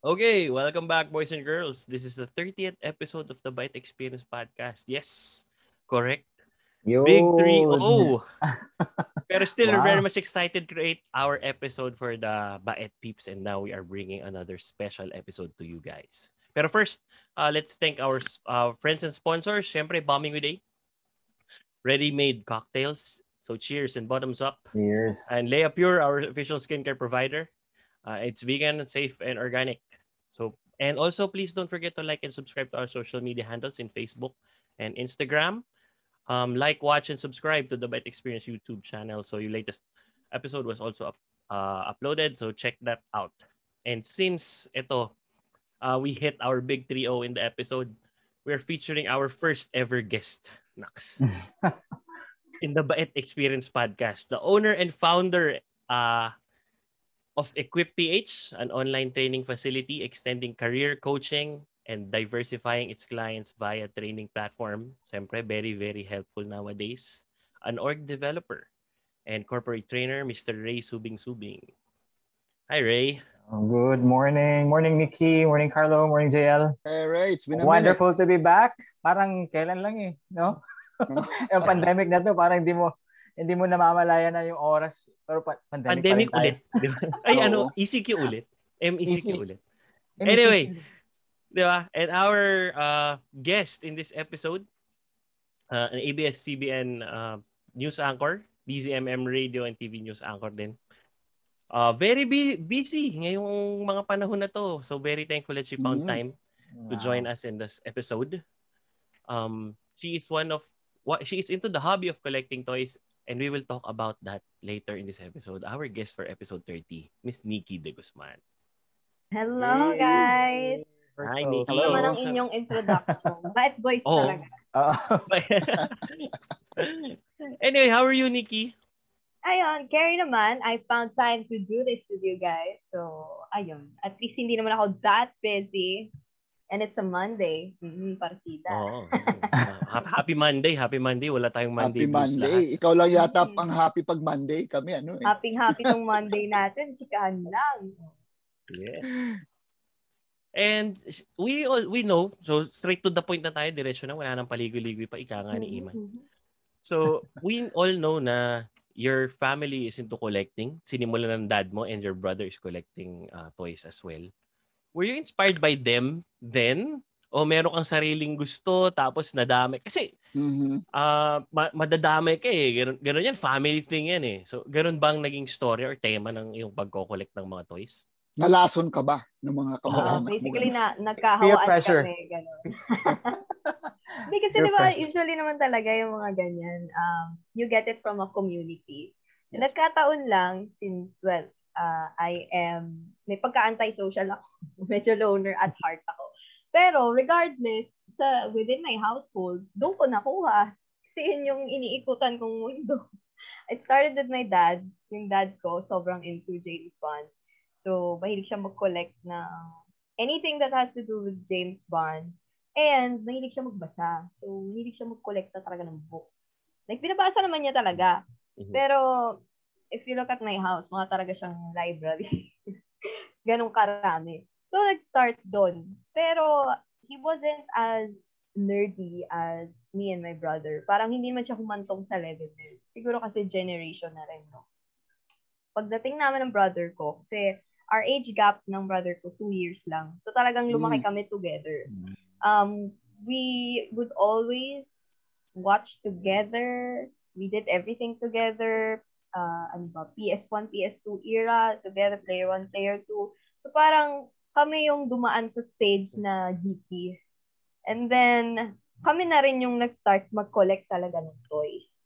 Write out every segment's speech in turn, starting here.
Okay, welcome back, boys and girls. This is the 30th episode of the Byte Experience podcast. Yes, correct. Yo. Big 3-0. Pero still, Wow. very much excited to create our episode for the Baet Peeps and now we are bringing another special episode to you guys. Pero first, uh, let's thank our uh, friends and sponsors. Siyempre, Bombing with A. Ready-made cocktails. So cheers and bottoms up. Cheers. And Leia Pure, our official skincare provider. Uh, it's vegan, safe, and organic. So, and also please don't forget to like and subscribe to our social media handles in Facebook and Instagram. Um, like, watch, and subscribe to the Byte Experience YouTube channel. So your latest episode was also up, uh, uploaded. So check that out. And since ito, uh, we hit our big 3-0 in the episode, we're featuring our first ever guest, Nax in the Baet Experience podcast, the owner and founder uh, of Equip PH, an online training facility extending career coaching and diversifying its clients via training platform. Siyempre, very, very helpful nowadays. An org developer and corporate trainer, Mr. Ray Subing Subing. Hi, Ray. Oh, Good morning. Morning, Nikki. Morning, Carlo. Morning, JL. All right, it's been a Wonderful to be back. Parang kailan lang eh, no? yung pandemic na to, parang hindi mo hindi mo namamalayan na yung oras. Pero pa- pandemic, Pandemic ulit. Ay, Oo. ano, ECQ ulit. MECQ ECQ. ulit. tayo. Anyway, Di ba? And our uh, guest in this episode, uh, an ABS-CBN uh, news anchor, DZMM radio and TV news anchor din. Uh, very bu- busy ngayong mga panahon na to. So very thankful that she found Mhm. time to join us in this episode. Um, she is one of what she is into the hobby of collecting toys and we will talk about that later in this episode. Our guest for episode 30, Miss Nikki De Guzman. Hello, guys! Hi, Hello. Nikki. Ito naman ang Hello. inyong introduction. Bad boys Oo. talaga. Anyway, how are you, Nikki? Ayun, Carrie naman, I found time to do this with you guys. So, ayun. At least hindi naman ako that busy. And it's a Monday. Mm-hmm, partida. Oo. Ha- happy Monday, happy Monday. Wala tayong Monday Happy blues lahat. Monday. Ikaw lang yata Mm. pang happy pag Monday. Kami ano eh. Happy-happy tong Monday natin. Chikahan lang. Yes. And we all we know, so straight to the point na tayo, diretso na, wala nang paligoy-ligoy pa, ika nga ni Iman. Mhm. So, we all know na your family is into collecting. Sinimulan ng dad mo and your brother is collecting uh, toys as well. Were you inspired by them then? O meron kang sariling gusto tapos nadami? Kasi Mhm. ah ma- madadamay ka eh. Ganun, ganun yan. Family thing yan eh. So, ganun bang naging story or tema ng yung pagko-collect ng mga toys? Nalason ka ba ng mga Ah, kamag-anak mo? basically, na, Peer nagkahawaan pressure. kami. Ganun. Hindi kasi di ba, usually naman talaga yung mga ganyan, um, you get it from a community. Nagkataon lang since, well, uh, I am, may pagka-anti-social ako. Medyo loner at heart ako. Pero regardless, sa within my household, doon ko nakuha. Kasi yun yung iniikutan kong mundo. It started with my dad. Yung dad ko, sobrang into James Bond. So, mahilig siya mag-collect ng anything that has to do with James Bond. And, mahilig siya magbasa. So, mahilig siya mag-collect na talaga ng books. Like, binabasa naman niya talaga. Mhm. Pero, if you look at my house, mga talaga siyang library. Ganong karami. So, nag-start doon. Pero, he wasn't as nerdy as me and my brother. Parang hindi man siya humantong sa level yun. Siguro kasi generation na rin, no? Pagdating naman ng brother ko, kasi our age gap ng brother ko, two years lang. So, talagang lumaki Mm. kami together. Um, we would always watch together. We did everything together. Uh, ano ba, PS1, PS2 era, together, player 1, player 2. So parang kami yung dumaan sa stage na geeky. And then, kami na rin yung nag-start mag-collect talaga ng toys.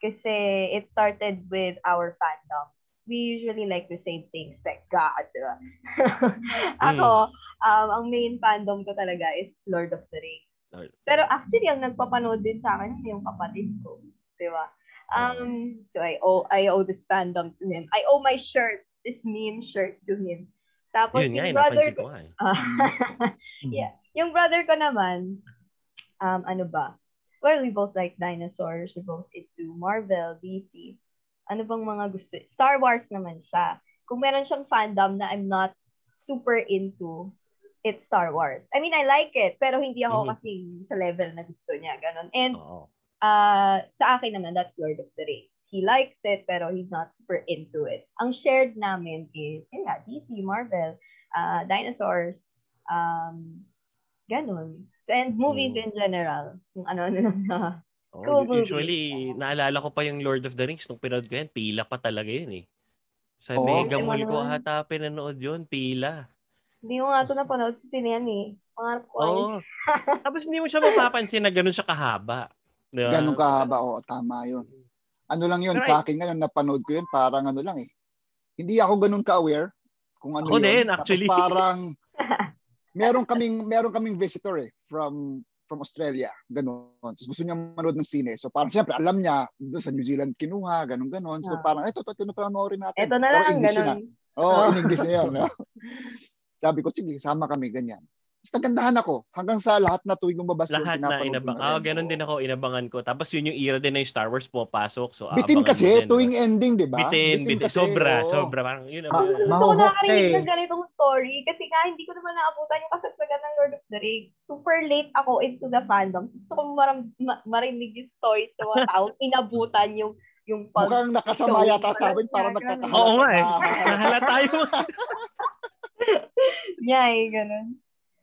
Kasi it started with our fandom. We usually like the same things, like God, di ba? Ako, um, ang main fandom ko talaga is Lord of the Rings. Pero actually, ang nagpapanood din sa akin yung kapatid ko. Di ba? Um, so I owe, I owe this fandom to him. I owe my shirt, this meme shirt to him. Tapos Yun nga, yung eh, brother napansin ko, nga eh. Ah, yeah. Yung brother ko naman, um, ano ba? Well, we both like dinosaurs. We both into Marvel, DC. Ano bang mga gusto? Star Wars naman siya. Kung meron siyang fandom na I'm not super into, it's Star Wars. I mean, I like it, pero hindi ako Mhm. kasi sa level na gusto niya. Ganon. And Oo. Uh, sa akin naman, that's Lord of the Rings. He likes it, pero he's not super into it. Ang shared namin is, yun nga, DC, Marvel, uh, dinosaurs, um, ganon. And movies Mm. in general. Kung ano-ano na. Oo, Cool usually, movies. naalala ko pa yung Lord of the Rings nung pinanood ko yan, pila pa talaga yun eh. Sa Oo. Mega Mall ko naman. ata pinanood yun, pila. Hindi mo nga ito napanood sa sine yan eh. Pangarap ko. Ayun. Tapos hindi mo siya mapapansin na ganun siya kahaba. Diba? Ganun kahaba, oo, tama yun. Ano lang yun, Pero sa akin ngayon, napanood ko yun, parang ano lang eh. Hindi ako ganun ka-aware kung ano Ako yun. din, Tapos actually. parang, meron kaming, meron kaming visitor eh, from from Australia, ganun. Tapos gusto niya manood ng sine. So parang siyempre, alam niya, doon sa New Zealand kinuha, ganun ganon So Ah. parang, eto, ito, ito, panoorin natin. Ito na lang, ah. Oo, Oh. in English na yun. no? Sabi ko, sige, sama kami, ganyan. Tapos nagandahan ako. Hanggang sa lahat na tuwing lumabas yun, Lahat na inabang. na Ah, rin. ganun din ako, inabangan ko. Tapos yun yung era din na yung Star Wars pumapasok. So, Bitin kasi, din, diba? tuwing ending, di ba? Bitin, bitin. kasi, Sobra, oo. sobra. Parang yun Ma- naman. Gusto ko ka nakakarinig eh. ng ganitong story kasi nga hindi ko naman naabutan yung kasagsagan ng Lord of the Rings. Super late ako into the fandom. Gusto ko maram, ma- marinig yung stories ng mga taong inabutan yung yung pag Mukhang nakasama yata sa amin, parang Ganun. nagkakahalata. Oo nga eh. na- Nahala tayo. Yeah, eh, ganun.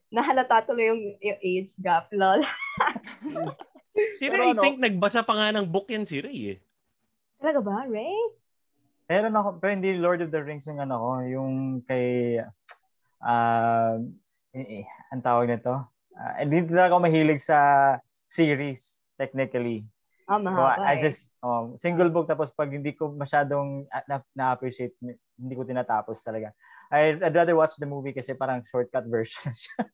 Nahalata tuloy yung, yung age gap, lol. si Pero Ray, I ano- think nagbasa pa nga ng book yan si Ray eh. Talaga ba, Ray? Meron ako, pero hindi Lord of the Rings yung ano ko, yung kay, ah, eh, eh, ang tawag nito. Uh, hindi talaga ako mahilig sa series, technically. Ah, So, mahaba I eh. just, um, single book, tapos pag hindi ko masyadong ah, na, na-appreciate, hindi ko tinatapos talaga. I'd, I'd rather watch the movie kasi parang shortcut version siya.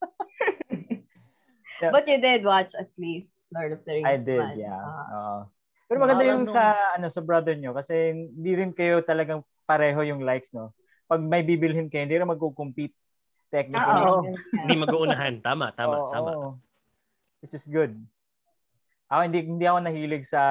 But you did watch at least Lord of the Rings. I did, man. yeah. Ah. Oo. Pero maganda yung nung- sa ano sa brother nyo kasi hindi rin kayo talagang pareho yung likes, no? Pag may bibilhin kayo, hindi rin magko-compete technically. Oo. Hindi mag-uunahan. Tama, tama, Oo, tama. oo. Which is good. Ako hindi hindi ako nahilig sa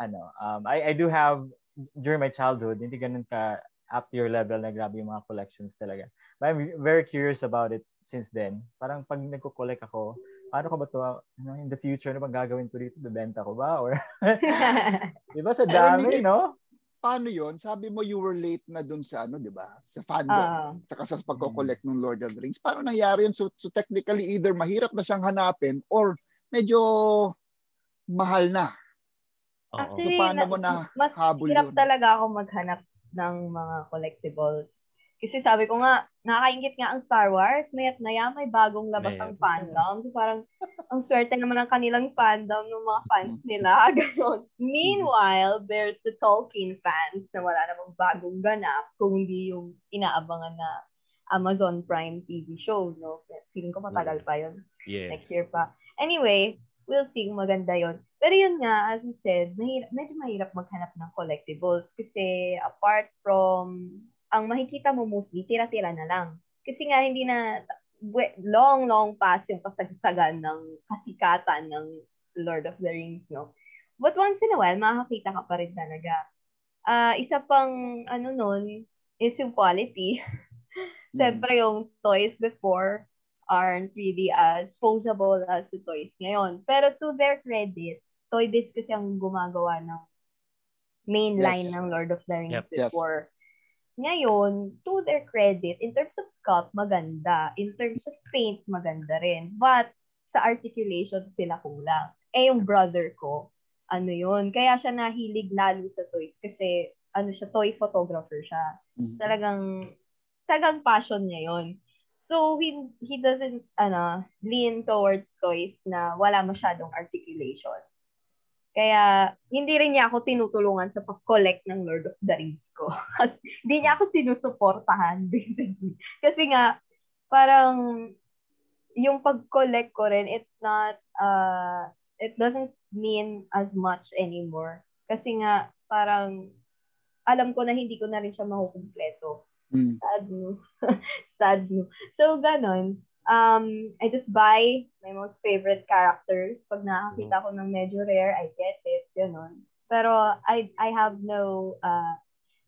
ano, um I I do have during my childhood, hindi ganun ka up to your level na grabe yung mga collections talaga. But I'm very curious about it since then. Parang pag nagko-collect ako, paano ko ba to ano, in the future ano bang gagawin ko dito? Bebenta ko ba or di ba sa dami, no? Paano yon? Sabi mo you were late na dun sa ano, di ba? Sa fandom. Ah. Saka sa pagko-collect ng Lord of the Rings. Paano nangyari yun? So, so technically, either mahirap na siyang hanapin or medyo mahal na. Oo. Actually, So, paano na- mo na mas habol hirap yun? talaga ako maghanap ng mga collectibles. Kasi sabi ko nga, nakakaingit nga ang Star Wars, mayat na yan, may bagong labas ang fandom. So parang, ang swerte naman ng kanilang fandom ng mga fans nila. Ganon. Meanwhile, there's the Tolkien fans na wala namang bagong ganap kung hindi yung inaabangan na Amazon Prime TV show, no? Feeling ko matagal pa yun Yes. next year pa. Anyway, we'll see kung maganda yon. Pero yun nga, as you said, mahirap, medyo mahirap maghanap ng collectibles kasi apart from, ang makikita mo mostly, tira-tira na lang. Kasi nga, hindi na, long, long past yung kasagsagan ng kasikatan ng Lord of the Rings, no? But once in a while, makakita ka pa rin talaga. Ah, isa pang, ano nun, is yung quality. Mm. Siyempre, yung toys before aren't really as posable as the toys ngayon. Pero to their credit, Toy Biz kasi ang gumagawa ng main Yes. line ng Lord of the Rings Yep. Yes. before. Ngayon, to their credit, in terms of sculpt, maganda. In terms of paint, maganda rin. But, sa articulation, sila kulang. Eh, yung brother ko, ano yun, kaya siya nahilig lalo sa toys kasi, ano siya, toy photographer siya Mhm. talagang talagang passion niya yon. So he he doesn't ano lean towards toys na wala masyadong articulation. Kaya hindi rin niya ako tinutulungan sa pag-collect ng Lord of the Rings ko. Hindi niya ako sinusuportahan basically. Kasi nga parang yung pag-collect ko rin it's not uh it doesn't mean as much anymore. Kasi nga parang alam ko na hindi ko na rin siya makukumpleto. Mm. Sad no. Sad no. So, ganon. Um, I just buy my most favorite characters. Pag nakakita ko ng medyo rare, I get it. Ganon. Pero I I have no uh,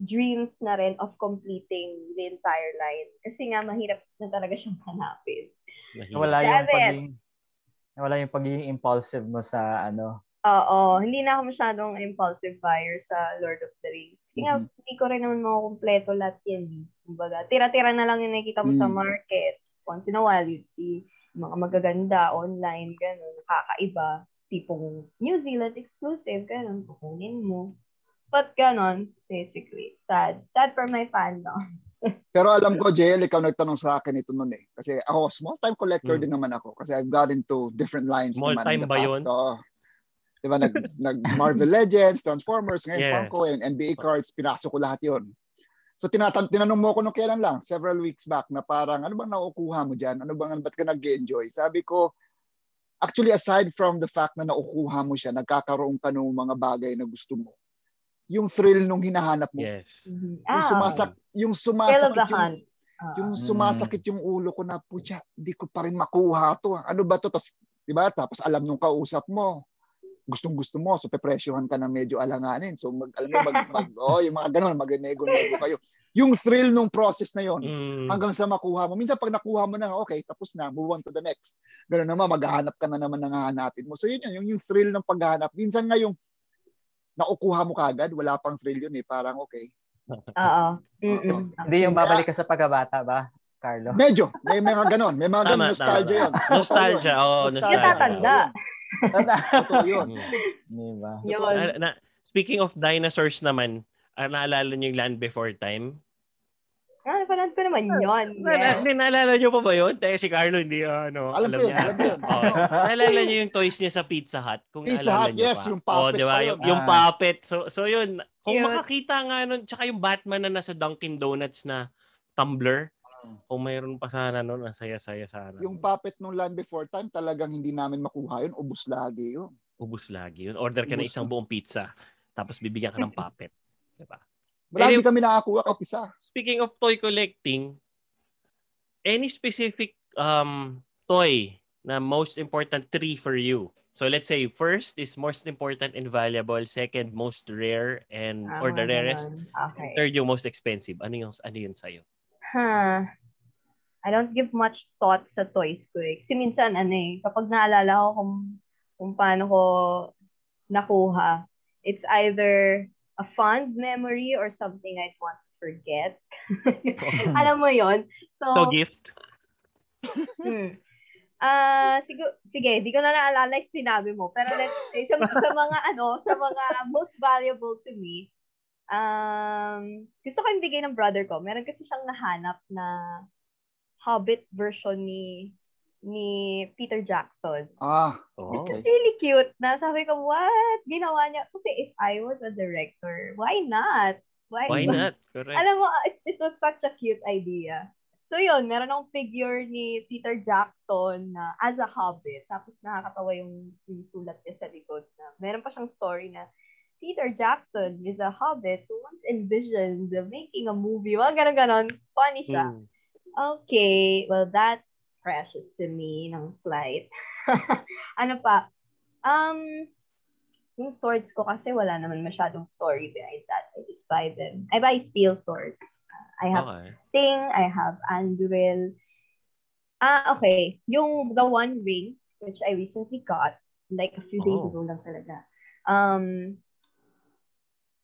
dreams na rin of completing the entire line. Kasi nga, mahirap na talaga siyang hanapin. Mahirap. Wala yung pagiging wala yung pagiging impulsive mo sa ano. Oo, hindi na ako masyadong impulsive buyer sa Lord of the Rings. Kasi nga, Mhm. hindi ko rin naman makukompleto lahat yan. eh. Kumbaga, tira-tira na lang yung nakikita mo sa Mm. markets. Once in a while, you'd see mga magaganda online, gano'n, nakakaiba. Tipong New Zealand exclusive, gano'n, kukunin mo. But gano'n, basically. Sad. Sad for my fandom. Pero alam ko, JL, ikaw nagtanong sa akin ito noon eh. Kasi ako, small time collector Mm. din naman ako. Kasi I've got into different lines Small naman time in the ba past. yun? Oo. Diba, nag, nag Marvel Legends, Transformers, ngayon Yes. Funko, and NBA cards, pinasok ko lahat yon. So tinatan tinanong mo ko nung kailan lang, several weeks back, na parang, ano bang nakukuha mo dyan? Ano bang, ba't ka nag-enjoy? Sabi ko, actually aside from the fact na nakukuha mo siya, nagkakaroon ka ng mga bagay na gusto mo, yung thrill nung hinahanap mo, Yes. yung, Ah, sumasak, yung sumasakit yung, hunt. Ah, yung Mm. sumasakit yung ulo ko na, putya, di ko pa rin makuha to. Ano ba to? Tapos, di ba? Tapos alam nung kausap mo, gustong gusto mo, so pepresyohan ka ng medyo alanganin. So, mag, alam mo, mag, mag, oh, yung mga ganun, mag-nego-nego kayo. Yung thrill nung process na yon Mm. hanggang sa makuha mo. Minsan pag nakuha mo na, okay, tapos na, move on to the next. Ganun naman, maghahanap ka na naman ng hahanapin mo. So yun yun, yung, yung thrill ng paghahanap. Minsan nga yung nakukuha mo kagad, wala pang thrill yun eh. Parang okay. Oo. Hindi yung babalik ka sa pagkabata ba, Carlo? Medyo, may mga ganon. May mga ganon, nostalgia tama. yun. Nostalgia, oo, Nostalgia. nostalgia. Yung tatanda. Totoo yun. Mm. Di ba? Yun. Ah, na, speaking of dinosaurs naman, ah, naalala niyo yung Land Before Time? Ah, napanood ko naman yun. Na, Yes. hindi, naalala niyo pa ba yun? Dahil si Carlo hindi, ah, ano, Alam ko yun, niya. alam yun. Oo. naalala niyo yung toys niya sa Pizza Hut? Kung Pizza Hut, niyo yes, pa. yung puppet Oo, di ba? pa yun. Yung, yung Ah. puppet. So, so yun, kung Cute. makakita nga nun, tsaka yung Batman na nasa Dunkin Donuts na tumbler, kung mayroon pa sana nun, ang saya-saya sana. Yung puppet nung Land Before Time, talagang hindi namin makuha yun. Ubus lagi yun. Ubus lagi yun. Order ka na isang buong pizza, tapos bibigyan ka ng puppet. Diba? Marami Eh, kami nakakuha kahit isa. Speaking of toy collecting, any specific um toy na most important three for you? So let's say first is most important and valuable, second most rare and or the Ah, rarest, Okay. third yung most expensive. Ano yung ano yun sa'yo? Huh. I don't give much thought sa toys ko eh. Kasi minsan, ano eh, kapag naalala ko kung, kung paano ko nakuha, it's either a fond memory or something I'd want to forget. Alam mo yon So gift. Hmm. Ah, siguro sige, di ko na naalala yung sinabi mo, pero let's say sa, sa mga ano, sa mga most valuable to me, um, gusto ko yung bigay ng brother ko. Meron kasi siyang nahanap na Hobbit version ni ni Peter Jackson. Ah, Oh. Okay. It's really cute. Na sabi ko, what? Ginawa niya. Kasi if I was a director, why not? Why, Why not? not? Correct. Alam mo, it, it was such a cute idea. So yun, meron akong figure ni Peter Jackson na as a hobbit. Tapos nakakatawa yung, yung sulat niya sa likod na meron pa siyang story na Peter Jackson is a hobbit who once envisioned making a movie. Mga ganon-ganon. Funny siya. Hmm. Okay, well that's precious to me ng slide. ano pa? Um, yung swords ko kasi wala naman masyadong story behind that. I just buy them. I buy steel swords. Uh, I have Okay. Sting, I have Anduril. Ah, okay. Yung The One Ring, which I recently got, like a few days Oh. ago lang talaga. Um,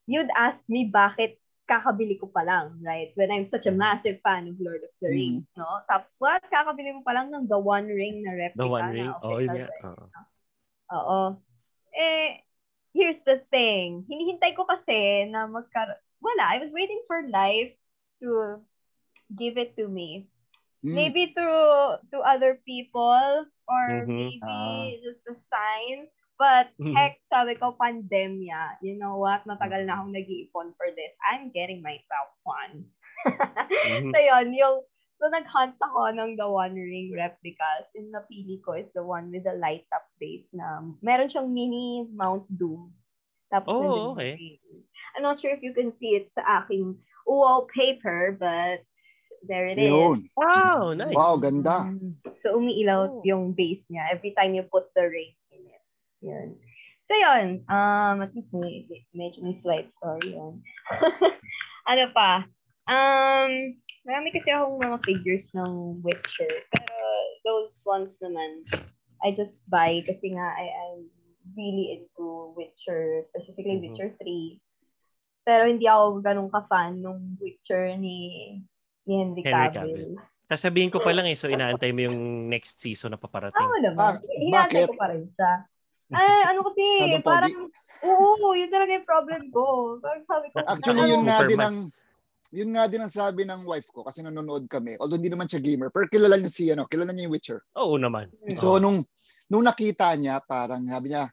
you'd ask me bakit kakabili ko pa lang, right? When I'm such a massive fan of Lord of the Mhm. Rings, no? Tapos, what? Kakabili mo pa lang ng The One Ring na replica The One Ring? official Oh, yun. Oo. Oo. Eh, here's the thing. Hinihintay ko kasi na magkar... Wala. I was waiting for life to give it to me. Hmm. Maybe through to other people or Mhm. maybe Ah. just a sign. But Mhm. heck, sabi ko, pandemya. You know what? Matagal na akong nag-iipon for this. I'm getting myself one. Mhm. So yun, yung So, nag-hunt ako ng The One Ring replicas. Yung napili ko is the one with the light-up base na meron siyang mini Mount Doom. Tapos, Oh, okay. ring. I'm not sure if you can see it sa aking wallpaper, but there it is. Yun. Wow, nice. Wow, ganda. So, umiilaw Oh. yung base niya every time you put the ring. Yun. So, yun. Um, at least may, medyo may slight story yun. ano pa? Um, marami kasi akong mga figures ng Witcher. Pero those ones naman, I just buy kasi nga I, I'm really into Witcher, specifically Mhm. Witcher 3. Pero hindi ako ganun ka-fan nung Witcher ni, ni Henry Henry Cavill. Sasabihin ko pa lang eh, so inaantay mo yung next season na paparating. Oo naman. Ah, Hinantay ko pa rin siya. Ay, ano kasi, Masyadong parang, oo, yun talaga yung problem ko. Parang sabi ko, Actually, Ako, yun nga din ang yun nga din ang sabi ng wife ko kasi nanonood kami. Although hindi naman siya gamer, pero kilala niya si ano, kilala niya yung Witcher. Oo naman. So Oo. nung nung nakita niya, parang sabi niya,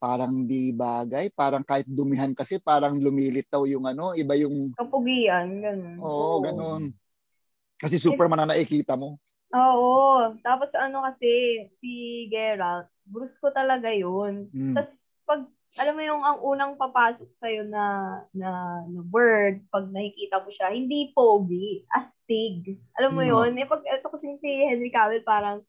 parang di bagay, parang kahit dumihan kasi parang lumilitaw yung ano, iba yung kapugian, ganun. oo, ganun. Kasi Superman na nakikita mo. Oo. Tapos ano kasi, si Geralt, brusko talaga yun. Mm. Tapos pag, alam mo yung ang unang papasok sa'yo na, na, na word, pag nakikita mo siya, hindi pogi, astig. Alam mo Mm. yun? Eh, pag ito kasi si Henry Cavill, parang,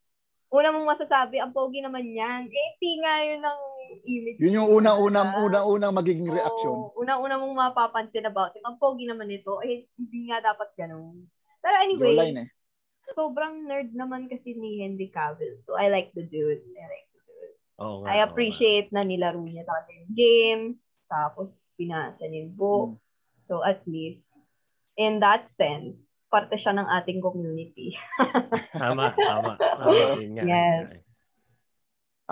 una mong masasabi, ang pogi naman yan. Eh, hindi nga yun ang image. Yun yung unang-unang unang-unang magiging reaction. Oo, unang-una mong mapapansin about him. Ang pogi naman nito, eh, hindi nga dapat ganun. Pero anyway, Jawline eh. sobrang nerd naman kasi ni Henry Cavill. So, I like the dude. I like Oo nga, I appreciate na nilaro niya talaga yung games, tapos pinasa niya yung books. So, at least, in that sense, parte siya ng ating community. Tama, tama. tama. Yun nga, Yes. yun nga.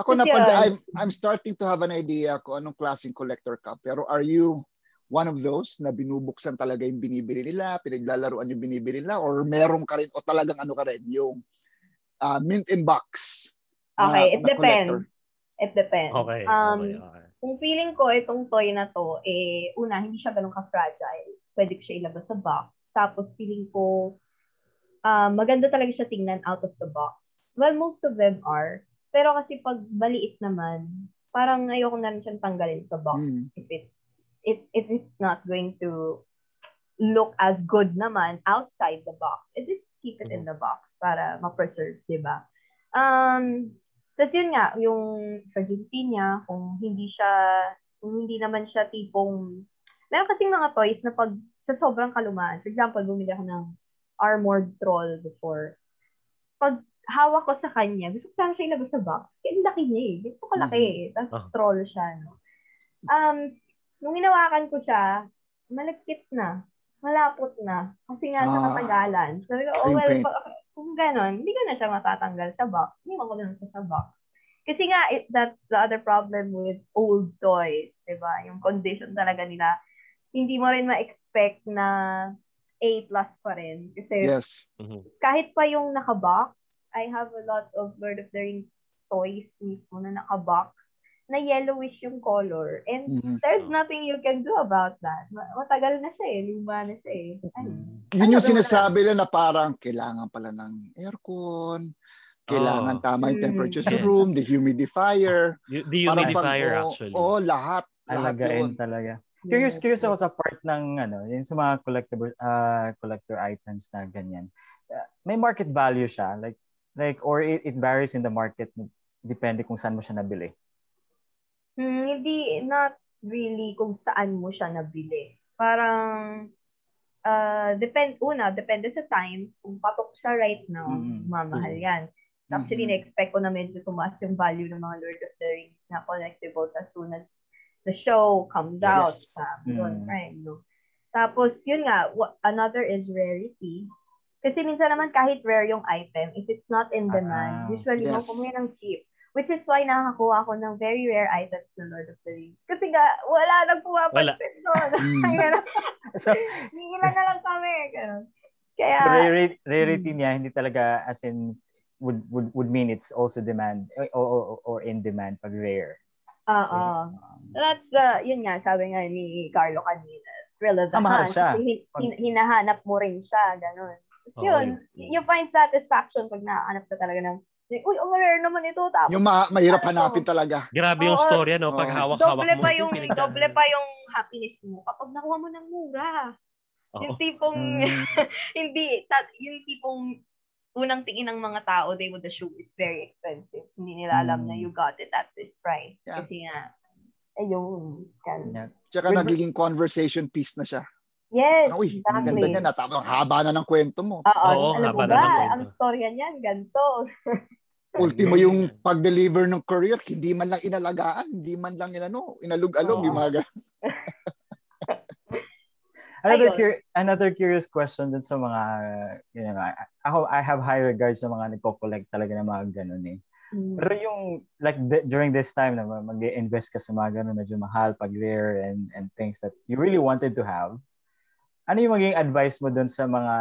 Ako na Kasi, pa, ah, I'm, I'm starting to have an idea kung anong klaseng collector ka. Pero are you one of those na binubuksan talaga yung binibili nila, pinaglalaruan yung binibili nila, or meron ka rin, o talagang ano ka rin, yung ah, mint in box na- Okay, it na depends. collector? It depends. Okay, Um, okay, okay. kung feeling ko itong toy na to, eh, una, hindi siya ganun ka-fragile. Pwede ko siya ilabas sa box. Tapos feeling ko, ah, maganda talaga siya tingnan out of the box. Well, most of them are. Pero kasi pag maliit naman, parang ayoko na rin siyang tanggalin sa box. Mm. If it's, it, if it's not going to look as good naman outside the box, it just keep it in the box para ma-preserve, di ba? Um, tapos yun nga, yung fragility niya, kung hindi siya, kung hindi naman siya tipong, meron kasing mga toys na pag sa sobrang kalumaan, for example, bumili ako ng armored troll before. Pag hawak ko sa kanya, gusto ko sana siya ilabas sa box. Kasi ang laki niya eh. Gusto ko laki eh. Tapos Ah. troll siya. No? Um, nung hinawakan ko siya, malagkit na. Malapot na. Kasi nga sa Ah. katagalan. Sabi ko, oh well, pain. ba- kung ganon, hindi ko na siya matatanggal sa box. Hindi ko na siya sa box. Kasi nga, it, that's the other problem with old toys, di ba? Yung condition talaga nila, hindi mo rin ma-expect na A plus pa rin. Kasi Yes. Mhm. kahit pa yung naka-box, I have a lot of Lord of the Rings toys mismo na naka-box na yellowish yung color. And Mhm. there's nothing you can do about that. Ma- Matagal na siya eh. Luma na siya eh. Ay, Yun yung Ano ba sinasabi nila na parang kailangan pala ng aircon, kailangan Oo. tama yung Mm. temperature sa Yes. room, the humidifier. Y- The Parang humidifier pag- oo, actually. Oo, lahat. Lahat Alagain yun. talaga. Curious, curious ako sa part ng ano, yung sa mga collectible uh, collector items na ganyan. Uh, may market value siya, like like or it, it varies in the market depende kung saan mo siya nabili. Hmm, hindi, not really kung saan mo siya nabili. Parang, uh, depend, una, depende sa times. Kung patok siya right now, Mm. mamahal yan. Actually, Mhm. na-expect ko na medyo tumaas yung value ng mga Lord of the Rings na collectibles as soon as the show comes out Yes. sa Amazon Mm. Prime, no? Tapos, yun nga, another is rarity. Kasi minsan naman kahit rare yung item, if it's not in demand, Ah, usually mo yes. kumuha ng cheap. Which is why nakakakuha ako ng very rare items ng Lord of the Rings. Kasi nga, wala nang pumapansin doon. Mm. Na, So, ilan na lang kami. Ganun. Kaya, so rarity, rarity Mm. niya hindi talaga as in would would would mean it's also demand or or, or in demand pag rare. oo. So, um, That's the, yun nga, sabi nga ni Carlo kanina, thrill of the Ah, mahal hunt. siya. Kasi hin- hin- hinahanap mo rin siya, ganun. Tapos Oo, yun, yun. you find satisfaction pag nakahanap ka talaga ng, uy, ang rare naman ito. Tapos, Yung ma- mahirap Ano? hanapin talaga. Grabe yung Oo. story, no? Pag Oo. hawak-hawak doble mo. pa yung, pinagdaanan. doble pa yung happiness mo kapag nakuha mo ng mura. Oo. Yung tipong, Mm. hindi, ta- yung tipong unang tingin ng mga tao, they would assume it's very expensive. Hindi nila alam na Mm. you got it at this price. Yeah. Kasi nga, Ayun. Kan. Yeah. Tsaka With- nagiging conversation piece na siya. Yes, Uy, ang exactly. ganda niya. Natapos, ang haba na ng kwento mo. Oo, Oo, alam mo haba na ba, ng kwento. ang storya niyan, ganito. Ultimo yung pag-deliver ng courier, hindi man lang inalagaan, hindi man lang inano, inalug-alog, Oo. yung mga ga- Another cur- another curious question dun sa mga you know, I- ako I have high regards sa mga nagko-collect talaga ng mga ganun eh. Mm. Pero yung like th- during this time na mag-invest ka sa mga ganun medyo mahal pag rare and and things that you really wanted to have. Ano yung maging advice mo dun sa mga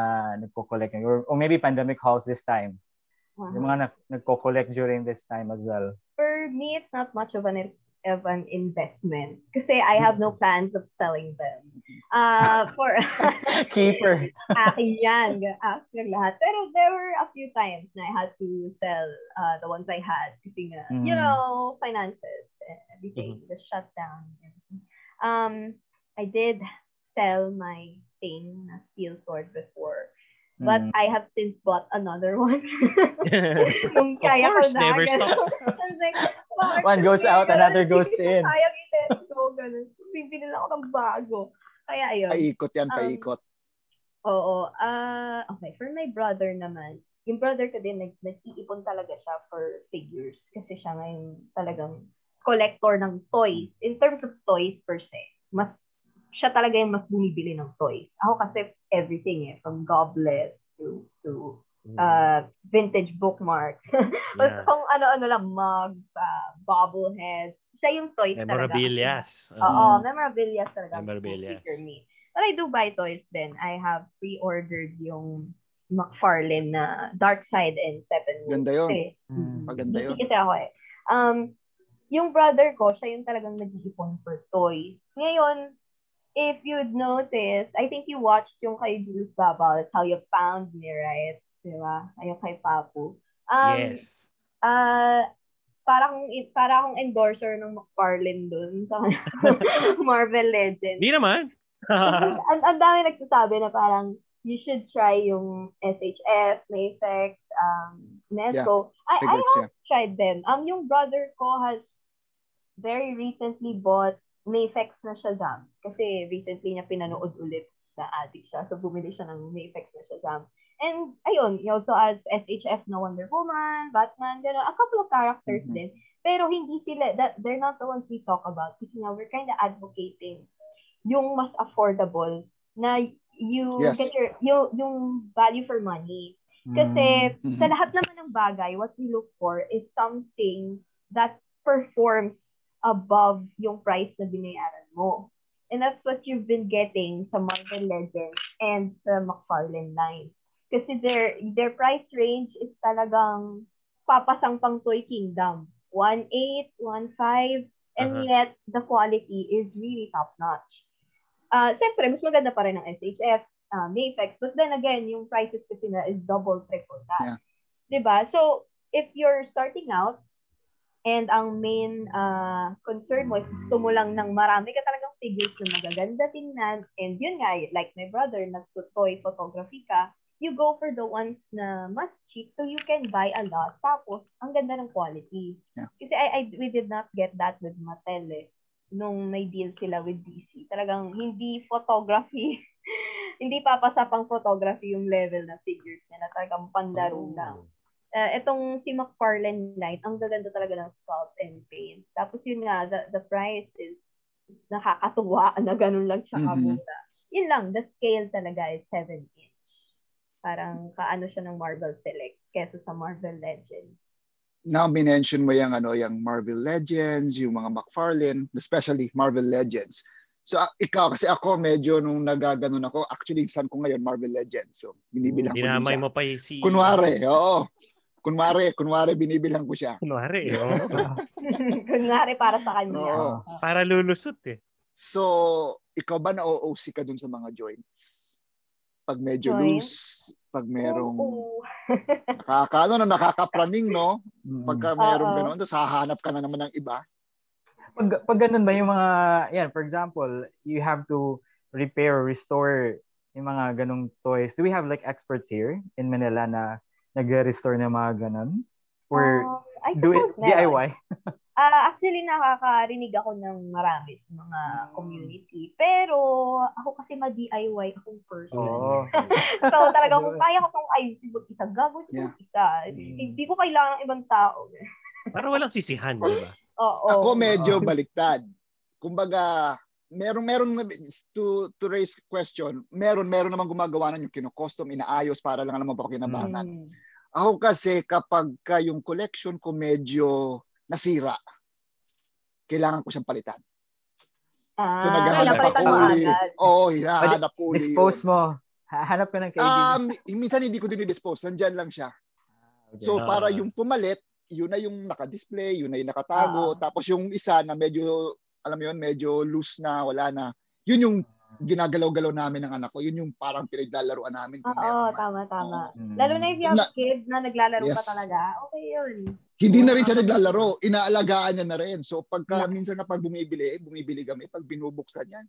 nagko-collect or, or maybe pandemic halls this time? Yung mga nag- nagko-collect during this time as well. For me, it's not much of an of an investment kasi I have no plans of selling them. Uh, for Keeper. akin yan, ask ng lahat. Pero there were a few times na I had to sell uh, the ones I had kasi nga, you Mm. know, finances, and everything, the shutdown. everything. Um, I did sell my stain na steel sword before. But Mm. I have since bought another one. Nung Of kaya course, ko na. never ganun. stops. Like, One goes out, another goes in. Sayang i-let go, ganun. Bibili na ako ng bago. Kaya ayun. paikot yan, Um, paikot. Oo. ah okay, for my brother naman, yung brother ko din, nag, nag-iipon talaga siya for figures. Kasi siya ngayon talagang collector ng toys. In terms of toys per se, mas siya talaga yung mas bumibili ng toys. Ako kasi everything eh, from goblets to to uh, vintage bookmarks. Yeah. Kung ano-ano lang, mugs, uh, bobbleheads. Siya yung toys talaga. Memorabilias. Oo, Mm. memorabilia talaga. Memorabilias. Me. But I do buy toys then. I have pre-ordered yung McFarlane na Dark Side and Steppenwolf. Ganda yun. Kasi, Mm. Maganda busy yun. kasi ako eh. Um, yung brother ko, siya yung talagang nag-iipon for toys. Ngayon, if you'd notice, I think you watched yung kay Jules Babal, It's How You Found Me, right? Di ba? Ayun kay Papu. Um, yes. Ah, parang para akong endorser ng McFarlane dun sa Marvel Legends. Hindi naman. Ang, ang dami nagsasabi na parang you should try yung SHF, Mayfex, um, Nesco. I, I Figures have tried them. Um, yung brother ko has very recently bought Mayfex na Shazam. Kasi recently niya pinanood ulit na addict siya. So, bumili siya ng Mayfex na Shazam. And, ayun, he also has SHF na Wonder Woman, Batman, gano'n. A couple of characters Mhm. din. Pero hindi sila, that, they're not the ones we talk about. Kasi nga, we're kind of advocating yung mas affordable na you Yes. get your, yung, yung value for money. Kasi Mhm. sa lahat naman ng bagay, what we look for is something that performs above yung price na binayaran mo. And that's what you've been getting sa Marvel Legends and sa McFarlane line. Kasi their their price range is talagang papasang pang Toy Kingdom. 1.8, 1.5, and Uh-huh. yet the quality is really top-notch. Uh, Siyempre, mas maganda pa rin ang SHF, uh, Mayfex, but then again, yung prices kasi na is double, triple that. Yeah. 'Di ba? So, if you're starting out, and ang main uh, concern mo is gusto mo lang ng marami ka talagang figures na magaganda tingnan, and yun nga, like my brother, nagtutoy photography ka, you go for the ones na mas cheap so you can buy a lot. Tapos, ang ganda ng quality. Yeah. Kasi I, I, we did not get that with Mattel eh. Nung may deal sila with DC. Talagang hindi photography. hindi papasa pang photography yung level na figures nila. Talagang pandaro Oh. lang. Uh, itong si McFarlane line, ang gaganda talaga ng sculpt and paint. Tapos yun nga, the, the price is nakakatuwa na ganun lang siya Mhm. kamura. Yun lang, the scale talaga is 7 inch. Parang kaano siya ng Marvel Select kesa sa Marvel Legends. Now, minention mo yung, ano, yung Marvel Legends, yung mga McFarlane, especially Marvel Legends. So, ah, ikaw, kasi ako medyo nung nagaganon ako, actually, san ko ngayon, Marvel Legends. So, binibilang ko din siya. mo pa yung si... Kunwari, oo. Kunwari, kunwari, binibilang ko siya. Kunwari, oo. Kunwari para sa kanya. Oo. Para lulusot eh. So, ikaw ba na-OOC ka dun sa mga joints? Pag medyo Joints? loose, pag merong Oo. nakaka, ano, na nakakapraning, no? Mm. Pagka merong Oo. gano'n, tapos hahanap ka na naman ng iba. pag, pag ganun ba yung mga, yan, for example, you have to repair or restore yung mga ganong toys. Do we have like experts here in Manila na nag-restore ng mga ganon? Or Um, I do it meron. DIY? Ah, actually nakakarinig ako ng marami sa mga Hmm. community. Pero ako kasi ma-DIY akong person. Oo. so talaga kung kaya ko tong ayusin mag-isa, gagawin ko Yeah. mag-isa. Mm. Hindi ko kailangan ng ibang tao. Para walang sisihan, di ba? Oo. Ako medyo baliktad. Kumbaga, meron meron to to raise question, meron meron namang gumagawa ng yung kino-custom inaayos para lang naman pakinabangan. Mm. Ako kasi kapag ka yung collection ko medyo nasira, kailangan ko siyang palitan. Ah, So naghahanap ako uli. Oo, hinahanap ko uli. Dispose mo. Ha- Hanap ka ng kaibigan. Um, minsan hindi ko dinidispose. Nandyan lang siya. Okay. So Ah. para yung pumalit, yun na yung naka-display, yun na yung nakatago. Ah. Tapos yung isa na medyo, alam mo yun, medyo loose na, wala na. Yun yung ginagalaw-galaw namin ng anak ko. Yun yung parang pinaglalaroan namin. Oo, man. tama, tama. Mm. Lalo na if you have Na- kid na naglalaro Yes. talaga, okay yun. Hindi na rin siya naglalaro. Inaalagaan niya na rin. So pagka Yeah. minsan kapag bumibili, bumibili kami, pag binubuksan yan,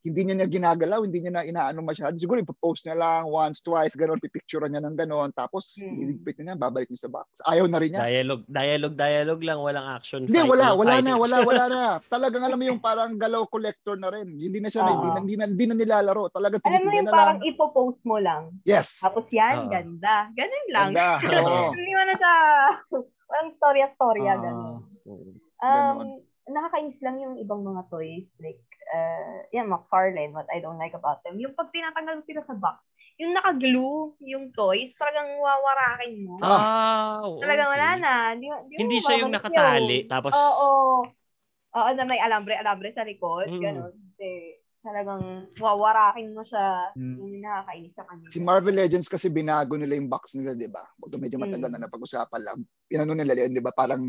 hindi niya niya ginagalaw, hindi niya na inaano masyado. Siguro ipopost niya lang once, twice, gano'n, pipicturean niya ng gano'n, tapos Mm. iligpit niya, babalik niya sa box. Ayaw na rin niya. Dialogue, dialogue, dialogue lang, walang action. Hindi, wala, wala na, wala, wala na. Talagang alam mo yung parang galaw collector na rin. Hindi na siya, Oo. hindi, na, hindi, na, hindi na nilalaro. Alam mo tinitignan yung na lang. parang ipopost mo lang. Yes. Tapos yan, Oo. ganda. Ganun lang. Ganda. Oo. Hindi mo na siya, walang storya-storya, Ah. ganun. Um, nakakainis lang yung ibang mga toys. Like, uh, yan, McFarlane, what I don't like about them. Yung pag tinatanggal mo sila sa box, yung naka-glue yung toys, talagang wawarakin mo. Ah, okay. Talagang wala na. Hindi, hindi, Hindi mo siya yung nakatali, yun. tapos Oo. Oo, na may alambre-alambre sa likod. Mm. Ganun. Kasi, talagang wawarakin mo siya. Mm. Yung nakakainis sa kanila. Si Marvel Legends kasi binago nila yung box nila, di ba? Although medyo matagal Mm. na napag-usapan lang. Inano nila yun, di ba? Parang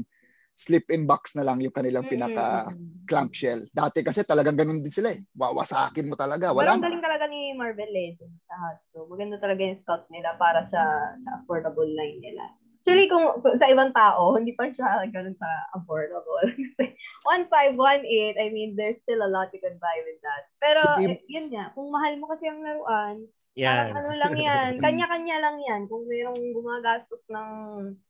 slip-in box na lang yung kanilang pinaka Mm. clamshell. Dati kasi talagang ganun din sila eh. Wawasakin mo talaga. Wala Walang na. galing talaga ni Marvel Legends sa Hasbro. Maganda talaga yung stock nila para sa sa affordable line nila. Actually, kung, kung sa ibang tao, hindi pa siya ganun sa affordable. Kasi 1,518, I mean, there's still a lot you can buy with that. Pero, eh, yun nga, kung mahal mo kasi ang laruan, yan. parang ano lang yan, kanya-kanya lang yan. Kung mayroong gumagastos ng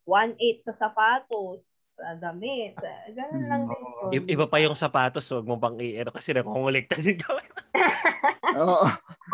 1,800 sa sapatos, sa damit, sa- ganun lang din. Yun. I- iba pa yung sapatos, huwag mo pang i-ano kasi nakongolekta din kami. Oo.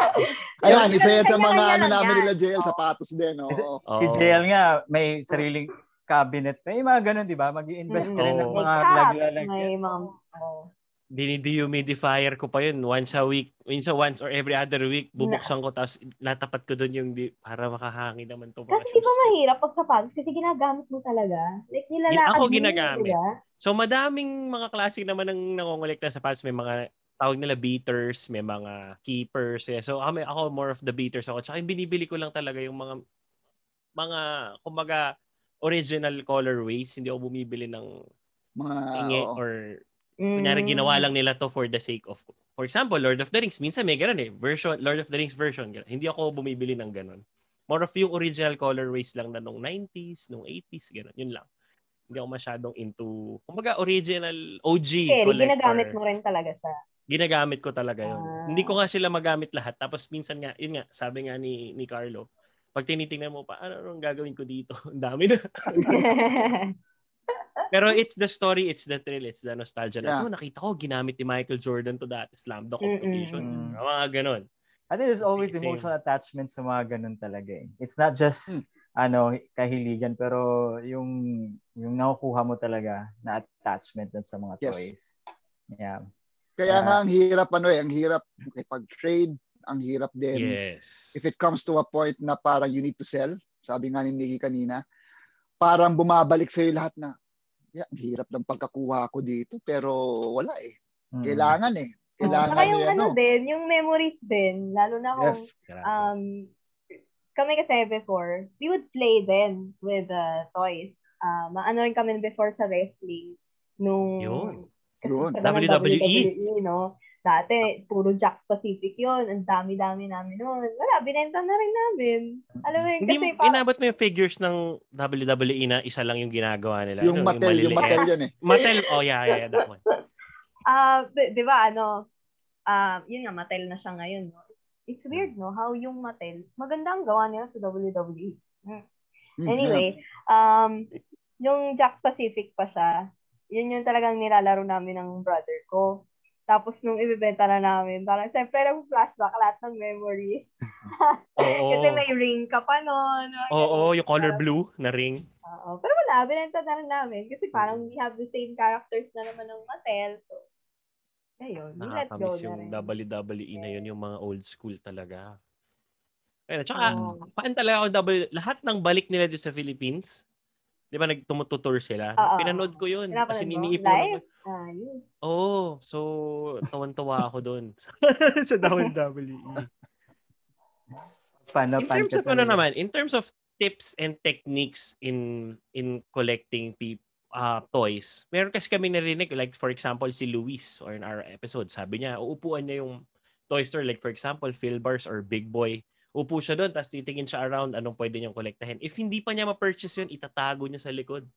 Ayan, isa yan sa mga ano namin nila JL, sapatos din. Oo. Si. JL nga, may sariling cabinet. May mga ganun, di ba? mag invest ka rin ng Oo. mga laglalagyan. may mga, oh. Dinidehumidifier ko pa yun once a week, minsan once or every other week, bubuksan ko tapos natapat ko doon yung di- para makahangin naman to Kasi di ba mahirap pag sapatos kasi ginagamit mo talaga. Like nilalakad Ako mo, ginagamit. diba? So madaming mga klase naman ng nangongolekta sa pads. May mga tawag nila beaters, may mga keepers. eh. So kami, ako more of the beaters ako. Tsaka yung binibili ko lang talaga yung mga mga kumbaga original colorways. Hindi ako bumibili ng Mga, ingi oo. or Mm. kunyari ginawa lang nila to for the sake of for example, Lord of the Rings. Minsan may ganun eh. Version, Lord of the Rings version. Ganun. Hindi ako bumibili ng ganun. More of yung original colorways lang na nung 90s, nung 80s, ganun. Yun lang. Hindi ako masyadong into, kumbaga original OG Okay, collector. ginagamit mo rin talaga siya. Ginagamit ko talaga yun. Ah. Hindi ko nga sila magamit lahat. Tapos minsan nga, yun nga, sabi nga ni, ni Carlo, pag tinitingnan mo pa, ano ang gagawin ko dito? Ang dami na. Pero it's the story, it's the thrill, it's the nostalgia. Na, Yeah. "Oh, nakita ko, ginamit ni Michael Jordan to dati slam dunk competition. Mm-mm. Mga ganon. I think there's always Same. emotional attachment sa mga ganun talaga eh. It's not just Hmm. ano kahiligan pero yung yung nakukuha mo talaga na attachment dun sa mga Yes. toys. Yeah. Kaya Ah. nga ang hirap ano eh, ang hirap pag-trade, ang hirap din. Yes. If it comes to a point na parang you need to sell, sabi nga ni Nikki kanina, parang bumabalik sa'yo lahat na, yeah, ang hirap ng pagkakuha ko dito, pero wala eh. Mm. Kailangan eh. Saka Kailangan yung eh, ano ano. din, yung memories din, lalo na kung Yes. Um, kami kasi before, we would play then with uh, toys. Uh, maano rin kami before sa wrestling. Nung, Yun. Yun. WWE. WWE, no? Dati, puro Jack Pacific yun. Ang dami-dami namin nun. Wala, binenta na rin namin. Alam mo yun, Hindi kasi inabot mo yung figures ng WWE na isa lang yung ginagawa nila. Yung Ano, Mattel, yung maliliit. Mattel yun eh. Mattel, oh yeah, yeah, yeah, that one. ah, di, di ba, ano, ah, yun nga, Mattel na siya ngayon, no? It's weird, no? How yung Mattel, maganda ang gawa nila sa WWE. Mm, Anyway, um, yung Jack Pacific pa siya, yun yung talagang nilalaro namin ng brother ko. Tapos nung ibibenta na namin, parang siyempre nag-flashback lahat ng memories. Oo. Kasi may ring ka pa noon. Oo, yung color blue na ring. Oo. Pero wala, binenta na rin namin. Kasi parang we have the same characters na naman ng Mattel. So, ayun, we let go na yung rin. WWE na yun, yung mga old school talaga. Ayun, at saka, Oo. fan talaga ako W. Lahat ng balik nila dito sa Philippines, di ba nagtumututor sila? Oo. Pinanood ko yun. Pinapanood Kasi niniipunan ko. Ah, yun. Oo. Oh, so, tawan-tawa ako doon. sa WWE. Na in terms of ano naman, in terms of tips and techniques in in collecting pe- uh, toys, meron kasi kami narinig, like for example, si Luis or in our episode, sabi niya, uupuan niya yung toy store, like for example, Philbars or Big Boy. Upo siya doon, tapos titingin siya around anong pwede niyang kolektahin. If hindi pa niya ma-purchase yun, itatago niya sa likod.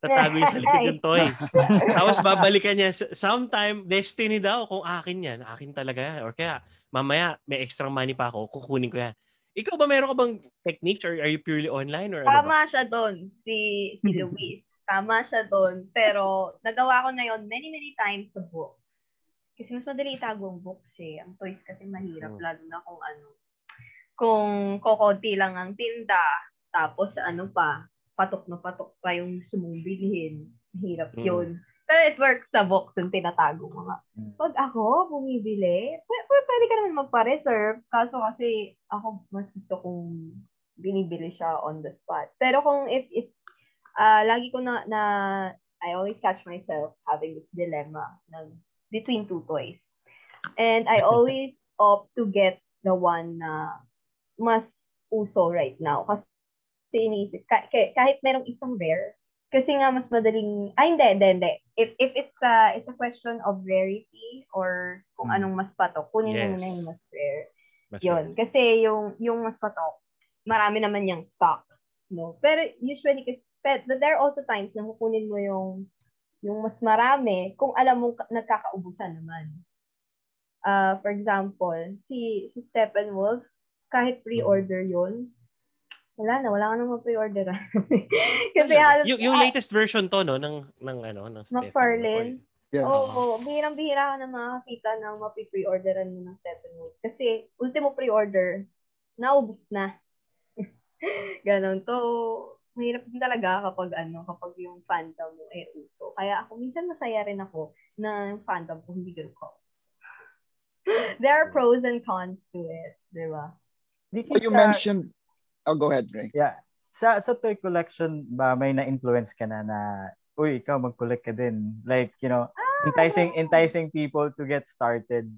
Tatago niya sa likod yung toy. Tapos babalikan niya. Sometime, destiny daw kung akin yan. Akin talaga yan. Or kaya, mamaya, may extra money pa ako, kukunin ko yan. Ikaw ba meron ka bang techniques or are you purely online or ano? Tama siya doon, si, si Luis. Tama siya doon. Pero nagawa ko na yon many, many times sa books. Kasi mas madali itago ang books eh. Ang toys kasi mahirap, Mm. lalo na kung ano. Kung kokonti lang ang tinda, tapos ano pa, patok na patok pa yung gusto mong bilhin. Mahirap Mm. yun. Pero it works sa books yung tinatago mo nga. Mm. Pag ako bumibili, pwede, pwede ka naman magpa-reserve. Kaso kasi ako mas gusto kong binibili siya on the spot. Pero kung if, if ah lagi ko na, na, I always catch myself having this dilemma ng between two toys. And I always opt to get the one na mas uso right now. Kasi iniisip, ka- ka- kahit merong isang rare, kasi nga mas madaling, ay hindi, hindi, hindi. If, if it's a, it's a question of rarity or kung Hmm. anong mas patok, kunin mo Yes. muna yung mas rare. Mas Yun. Kasi yung, yung mas patok, marami naman yung stock. No? Pero usually, kasi, but there are also times na kukunin mo yung yung mas marami kung alam mo ka- nagkakaubusan naman. Uh, for example, si si Steppenwolf, kahit pre-order yun, wala na, wala ka nang pre-order. Kasi halos, yung, yung ah, latest version to, no, ng, ng ano, ng Stephen McFarlane. Yes. Oo, oh, bihirang-bihira ka na makakita ng mapi-pre-orderan mo ng Steppenwolf. Kasi, ultimo pre-order, naubos na. Ganon. So, mahirap din talaga kapag ano, kapag yung fandom mo eh uso. Kaya ako, minsan masaya rin ako na yung fandom ko hindi ganun ko. There are pros and cons to it, di ba? Di Well, you sa- mentioned, oh, go ahead, Ray. Yeah. Sa sa toy collection ba may na-influence ka na na uy, ikaw mag-collect ka din. Like, you know, enticing enticing people to get started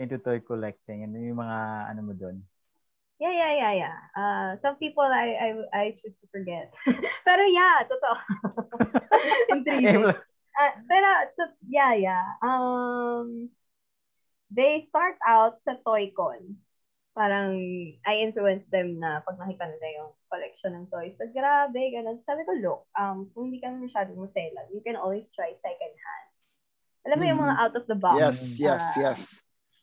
into toy collecting. Ano yung mga ano mo doon? Yeah, yeah, yeah, yeah. Uh, some people I I I choose to forget. Pero yeah, totoo. Intriguing. Ah, pero to- yeah, yeah. Um they start out sa Toycon. Parang I influenced them na pag nakita nila yung collection ng toys. So, grabe, ganun. Sabi ko, look, um, kung hindi ka masyadong maselan, you can always try second hand. Alam mo yung mga Mhm. out of the box. Yes, yes, Ah, yes.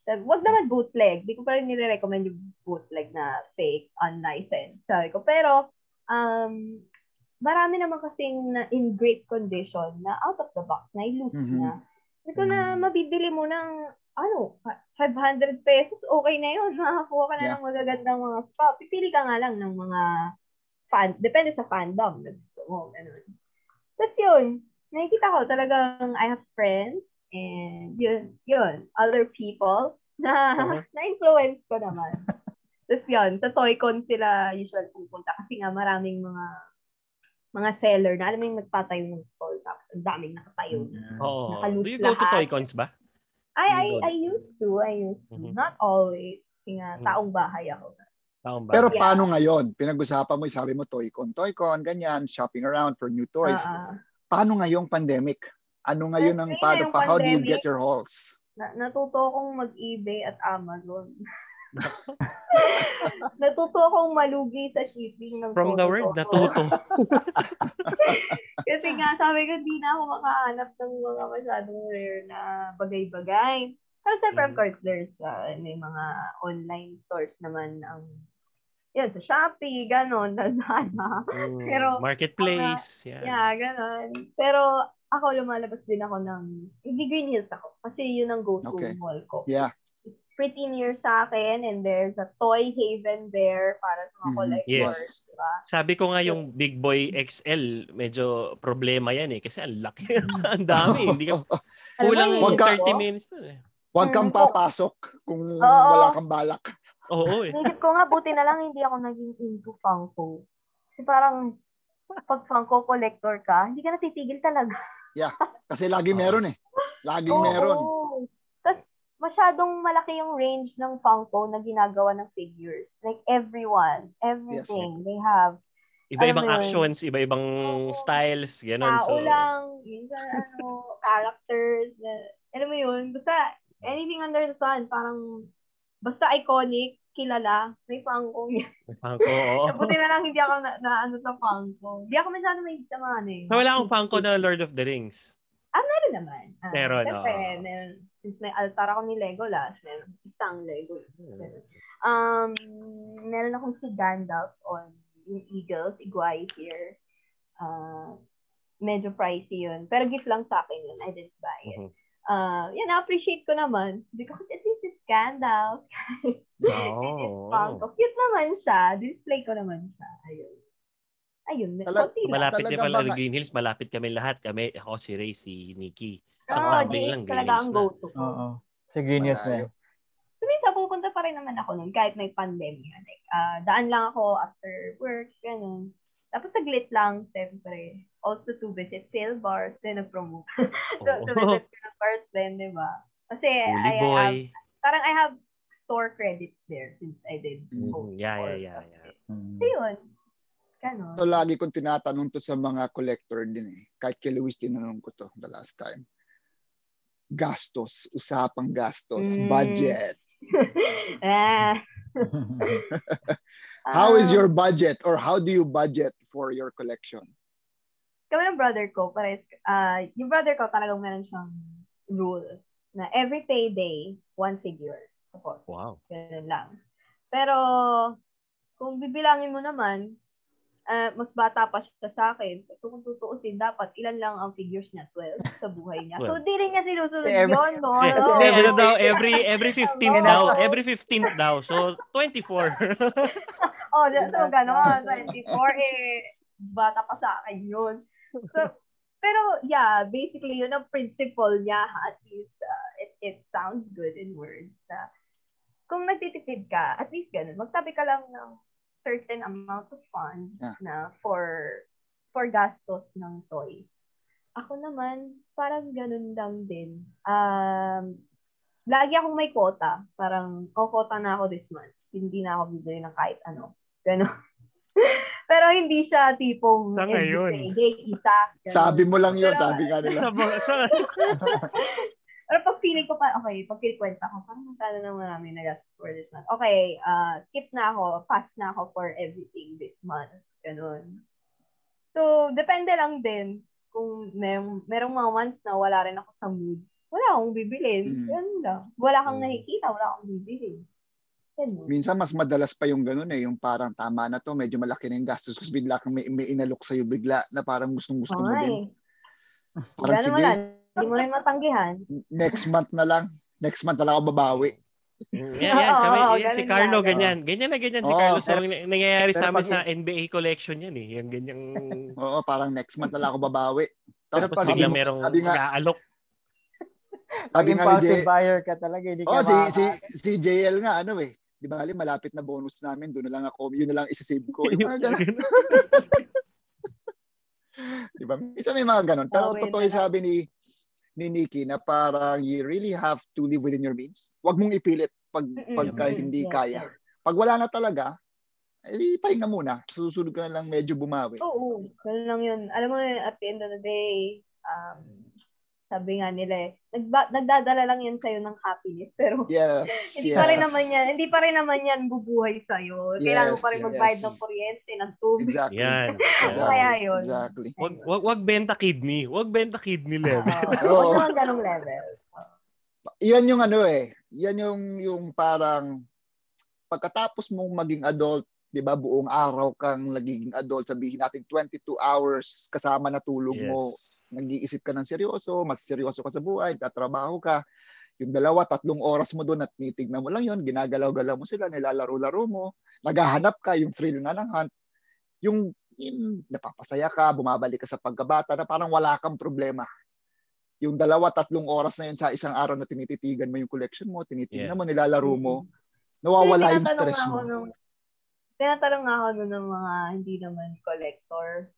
Wag naman bootleg. Di ko pa rin nire-recommend yung bootleg na fake, unlicensed. Sabi ko. Pero, um, marami naman kasing na in great condition na out of the box, na loose Mhm. na. Ko na Mhm. mabibili mo ng, ano, 500 pesos, okay na yun. Makakuha ka na Yeah. ng magagandang mga spa. Pipili ka nga lang ng mga fan, depende sa fandom na gusto mo. Ganun. Tapos yun, nakikita ko talagang I have friends and yun, yun, other people na Uh-huh. na-influence ko naman. Tapos yun, sa Toycon sila usually pupunta kasi nga maraming mga mga seller na alam mo yung nagtatayo ng stall tapos ang daming nakatayo na. Oo. Nakaloose Do you go to lahat. Toy Cons ba? I, I. I used to, I used to. Mhm. Not always. Kasi nga, Mhm. taong bahay ako. Taon ba? Pero Yeah. paano ngayon? Pinag-usapan mo, sabi mo, Toycon, Toycon, ganyan, shopping around for new toys. Ah, ah. Paano ngayong pandemic? Ano ngayon ang paano pa? How do you get your hauls? Na, natuto akong mag-eBay at Amazon. natuto akong malugi sa shipping ng From the word, natuto. Kasi nga, sabi ko, di na ako makahanap ng mga masyadong rare na bagay-bagay. Pero syempre, of Mhm. course, there's uh, may mga online stores naman ang yun, sa Shopee, ganon, Lazada. Mm, Pero, Marketplace. yeah. Yeah, ganon. Pero ako lumalabas din ako ng, hindi Green Hills ako. Kasi yun ang go-to Okay. mall ko. Yeah. Pretty near sa akin and there's a toy haven there para sa mga Mhm. collectors. Yes. Diba? Sabi ko nga yung Big Boy XL, medyo problema yan eh. Kasi ang laki. ang dami. Hindi ka kulang Huwag ka- 30 minutes na eh. Huwag kang papasok kung Oo. wala kang balak. Oo eh. Naisip ko nga, buti na lang hindi ako naging into Funko. Kasi parang, pag Funko collector ka, hindi ka natitigil talaga. Kasi lagi meron eh. Laging Oo. meron. Masyadong malaki yung range ng Funko na ginagawa ng figures. Like, everyone, everything, they have. Iba-ibang Alam mo yun. actions, iba-ibang styles, ganun. Tao So, lang, minsan, ano, characters, na, alam mo yun, basta, anything under the sun, parang, basta iconic, kilala, may Funko yan. Funko, oo. Buti na lang hindi ako na, na ano sa Funko. Hindi ako masyado may sa mga ano eh. So, wala akong Funko na Lord of the Rings. Naman. Ah, Meron, oo. meron, since may altar ako ni Legolas, meron isang Legolas. Meron. Um, meron akong si Gandalf on yung Eagles, Iguay here. Uh, medyo pricey yun. Pero gift lang sa akin yun. I didn't buy it. Mhm. Uh, yan, na-appreciate ko naman. Because at least it's Gandalf. Oo. Funko. Cute naman siya. Display ko naman siya. Ayun. Ayun. Tala- konti lang. Malapit din Talaga pala sa Green Hills, malapit kami lahat. Kami, ako si Ray, si Nikki. Oo, Isang oh, tambay lang, Green Hills na. go-to ko. Oo. Sa Green Hills na. So, minsan pupunta pa rin naman ako nun kahit may pandemya. Like, ah, daan lang ako after work, ganun. Tapos saglit lang, siyempre. Also to visit sale bars, then nag-promote. to, to Oo. visit sale bars din, di ba? Kasi Bully I, boy. have, parang I have store credits there since I did. Mm, post yeah, yeah, yeah, something. Mm. So, yun. Ganon. So lagi kong tinatanong to sa mga collector din eh. Kahit kay Luis tinanong ko to the last time. Gastos, usapang gastos, Mm. budget. ah. How is Ah, your budget or how do you budget for your collection? kami ng brother ko, pares, ah, yung brother ko talagang meron siyang rule na every payday, one figure. Tapos, Wow. ganun lang. Pero, kung bibilangin mo naman, ah, mas bata pa siya sa akin. So, kung tutuusin, dapat ilan lang ang figures niya? 12 sa buhay niya. So, di rin niya sinusunod Every- yun, no? Eh, every daw, every every 15th Oo. daw, every 15th daw. So 24. Oh, so gano'n. 24, eh, bata pa sa akin yun. So, pero, yeah, basically, yun ang principle niya. At least, uh, it, it sounds good in words. Na, kung nagtitipid ka, at least ganun, magtabi ka lang ng certain amount of funds Yeah. na for for gastos ng toys. Ako naman, parang ganun lang din. Um, lagi akong may quota. Parang, oh, quota na ako this month. Hindi na ako bibili ng kahit ano. Ganon. Pero hindi siya tipong Sa ngayon. Friday, isa. Ganon. Sabi mo lang yun, Pero- sabi nga nila. sa, mga- sa, Pero pag feeling ko pa, okay, pag kinikwenta ko, parang magkano na marami na gastos for this month. Okay, uh, skip na ako, pass na ako for everything this month. Ganon. So, depende lang din kung merong, merong mga months na wala rin ako sa mood. Wala akong bibilin. Mm. Ganun lang. Wala kang Mm. nakikita, wala akong bibilin. Ganun. Minsan mas madalas pa yung ganun eh, yung parang tama na to, medyo malaki na yung gastos kasi bigla kang may, may inalok sa'yo bigla na parang gustong gusto mo din. Parang ganun sige, lang. Hindi mo rin matanggihan. next month na lang. Next month na lang ako babawi. yan, yan, kami, yan, si Carlo, lang. ganyan. Ganyan na ganyan si Oo, Carlo. So, pero- nangyayari sa amin pag- sa NBA collection yan eh. Yung ganyang... Oo, parang next month na lang ako babawi. Tapos Tapos pag biglang merong sabi nga, mag-aalok. Pag sabi nga ni Jay, buyer ka talaga, hindi ka oh, si, makaka- si, si JL nga, ano eh, di ba, malapit na bonus namin, doon na lang ako, yun na lang isasave ko. Yung mga ganun. Di ba? Minsan may mga ganun. Pero Oh, totoo na yung sabi ni ni Nikki na parang you really have to live within your means. Huwag mong ipilit pag pagka hindi kaya. Pag wala na talaga, eh, pahinga muna. Susunod ka na lang medyo bumawi. Oo, ganun lang yun. Alam mo, at the end of the day, um, sabi nga nila eh, nagba- nagdadala lang yan sa'yo ng happiness. Pero Yes, hindi yes. pa rin naman yan, hindi pa rin naman yan bubuhay sa'yo. Kailangan mo pa rin Yes, magbayad yes. ng kuryente, ng tubig. Exactly. Yan. Exactly. Kaya yun. Exactly. Wag, wag, wag benta kidney. Wag benta kidney level. Oo, Oo. Huwag naman ganong level. Yan yung ano eh. Yan yung yung parang pagkatapos mong maging adult, 'di ba, buong araw kang nagiging adult, sabihin natin 22 hours kasama na tulog mo. Nag-iisip ka ng seryoso, mas seryoso ka sa buhay, tatrabaho ka, yung dalawa, tatlong oras mo doon at titignan mo lang yon ginagalaw-galaw mo sila, nilalaro-laro mo, naghahanap ka, yung thrill nga ng hunt, yung, yung napapasaya ka, bumabalik ka sa pagkabata na parang wala kang problema. Yung dalawa, tatlong oras na yun sa isang araw na tinititigan mo yung collection mo, tinitignan Yeah. mo, nilalaro mo, nawawala yung stress mo. Nung, tinatanong ako ng mga hindi naman collector.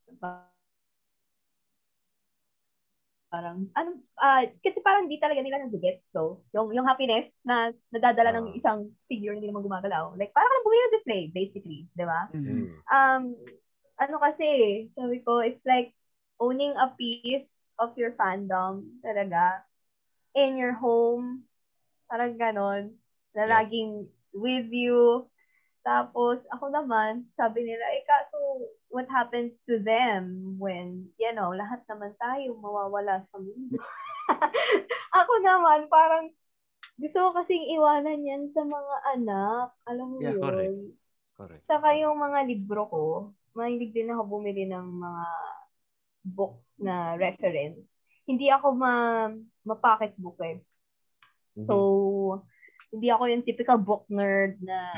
Parang, ano, ah, kasi parang di talaga nila nag-get. So, yung, yung happiness na nadadala ng Ah. isang figure hindi naman gumagalaw. Like, parang bumili ng display, basically. Di ba? Mhm. Mm. um, ano kasi, sabi ko, it's like owning a piece of your fandom talaga in your home. Parang ganon. Na Yeah. laging with you. Tapos, ako naman, sabi nila, eh, kaso, what happens to them when, you know, lahat naman tayo mawawala sa mundo? ako naman, parang, gusto ko kasing iwanan yan sa mga anak. Alam mo Yeah, yun? correct. Correct. Saka yung mga libro ko, mahilig din ako bumili ng mga books na reference. Hindi ako ma ma-pocket book eh. Mhm. So, hindi ako yung typical book nerd na,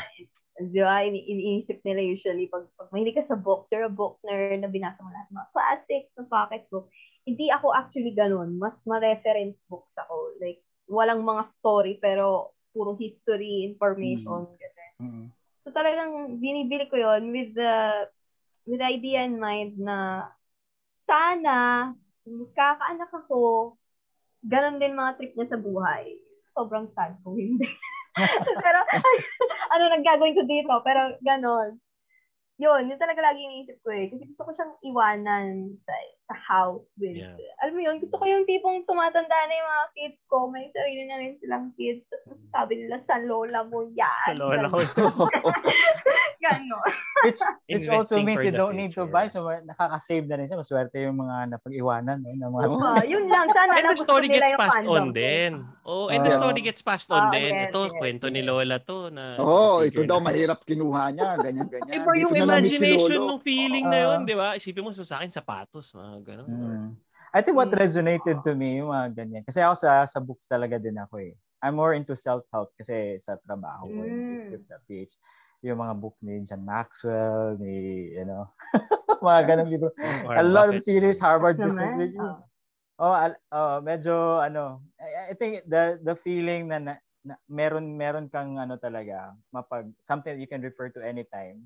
di ba, ini- iniisip nila usually pag, pag mahilig ka sa books, you're a book nerd na binasa mo lahat mga classics na pocket book. Hindi ako actually ganun. Mas ma-reference books ako. Like, walang mga story pero puro history, information, ganun. Mm. So talagang binibili ko yon with the with the idea in mind na sana magkakaanak ako, ganun din mga trip niya sa buhay. Sobrang sad kung hindi. pero ano nang gagawin ko dito? Pero ganun. Yun, yun talaga lagi iniisip ko eh. Kasi gusto ko siyang iwanan sa, sa house with, Yeah. alam mo yun, gusto ko yung tipong tumatanda na yung mga kids ko, may sarili na rin silang kids, tapos masasabi nila, sa lola mo yan. Sa lola ko. Ganon. Which, which also means you don't need to buy. So, nakaka-save na rin siya. Maswerte yung mga napag-iwanan. No, ng mga Oo. Ah, yun lang, sana And the gusto story gets passed on ko. din. Oh, and the story gets passed on Ah, din. yes, Ito, yes, kwento ni. Lola to na figure ito daw mahirap kinuha niya, ganyan, ganyan. Iba yung imagination ng feeling na Ah. yun, di ba? Isipin mo, so sa akin, sapatos, mga ganun. Mm. I think what Mm. resonated to me, yung mga ganyan. Kasi ako sa sa books talaga din ako eh. I'm more into self-help kasi sa trabaho ko Mm. yung with the PH. Yung mga book ni John Maxwell, ni, you know, mga ganong libro. A Warren lot of series, Harvard Business Naman. Review. ah. Oh, al- oh, medyo ano, I, I think the the feeling na, na, na meron meron kang ano talaga, mapag something you can refer to anytime.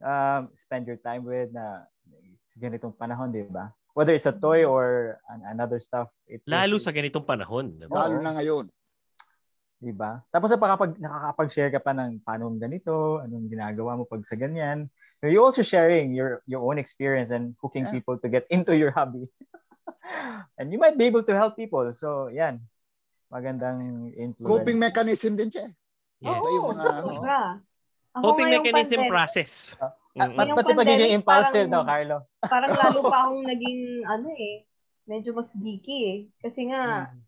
Um, spend your time with na sa ganitong panahon, 'di ba? Whether it's a toy or an, another stuff, it Lalo was- sa ganitong panahon. Di ba? Lalo na ngayon. 'Di ba? Tapos nakakapag nakakapag-share ka pa ng paano ganito, anong ginagawa mo pag sa ganyan. You also sharing your your own experience and hooking Yeah. people to get into your hobby. and you might be able to help people. So, yan. Magandang influence. Coping mechanism din siya. Yes. Ba yung. Ako Coping mechanism pandemic, process. Pat, Yung pati pagiging pandemic, impulsive, parang- no, Carlo? Parang lalo pa akong naging, ano eh, medyo mas geeky eh. Kasi nga, Mm.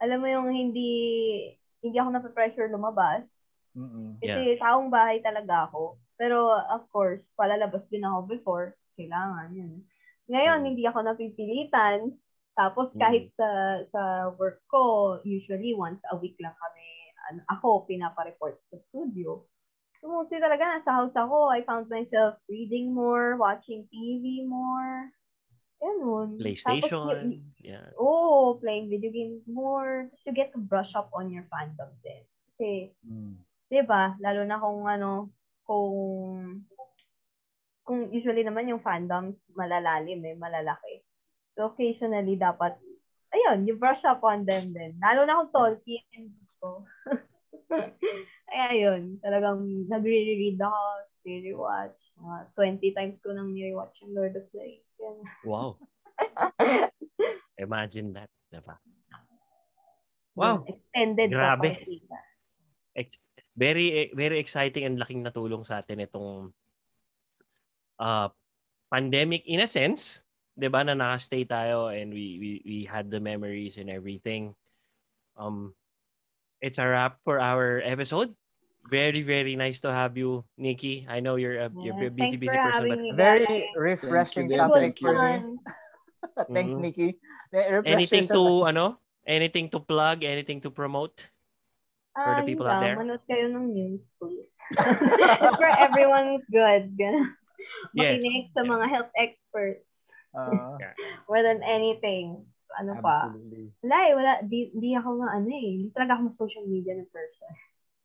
alam mo yung hindi, hindi ako nape-pressure lumabas. Mm-mm. Kasi taong bahay talaga ako. Pero of course, palalabas din ako before. Kailangan yun. Ngayon, Mm. hindi ako napipilitan. Tapos Mm. kahit sa sa work ko, usually once a week lang kami, ano, ako pinapa-report sa studio. So mostly talaga nasa house ako. I found myself reading more, watching TV more. Ganun. Tapos, PlayStation. y- Yeah. oh, playing video games more. Just to get to brush up on your fandom din. Kasi Mm. 'di ba? Lalo na kung ano, kung kung usually naman yung fandoms malalalim eh, malalaki. So occasionally dapat ayun, you brush up on them din. Lalo na kung Tolkien ko. Kaya yun, talagang nagre-read ako, re-rewatch. Mga 20 times ko nang ni-rewatch yung Lord of the Rings. Wow. Imagine that. Diba? Wow. Extended Grabe. pa. Ex- very very exciting and laking natulong sa atin itong uh, pandemic in a sense, 'di ba na naka-stay tayo and we we we had the memories and everything. Um it's a wrap for our episode. Very very nice to have you, Nikki. I know you're a you're a busy thanks busy person but Very guys. refreshing Thank you, It Dan. was topic Thank you. for me. fun. Thanks, Mhm. Nikki. Anything yourself. to, ano? Anything to plug? Anything to promote? For the Ah, people yun out lang. there. Manood kayo ng news, please. For everyone's good. Ganun. Yes. Makinig sa mga health experts. Uh, More than anything. Ano pa? absolutely. Wala eh, wala. Di, di ako nga ano eh. Hindi talaga ako social media na person.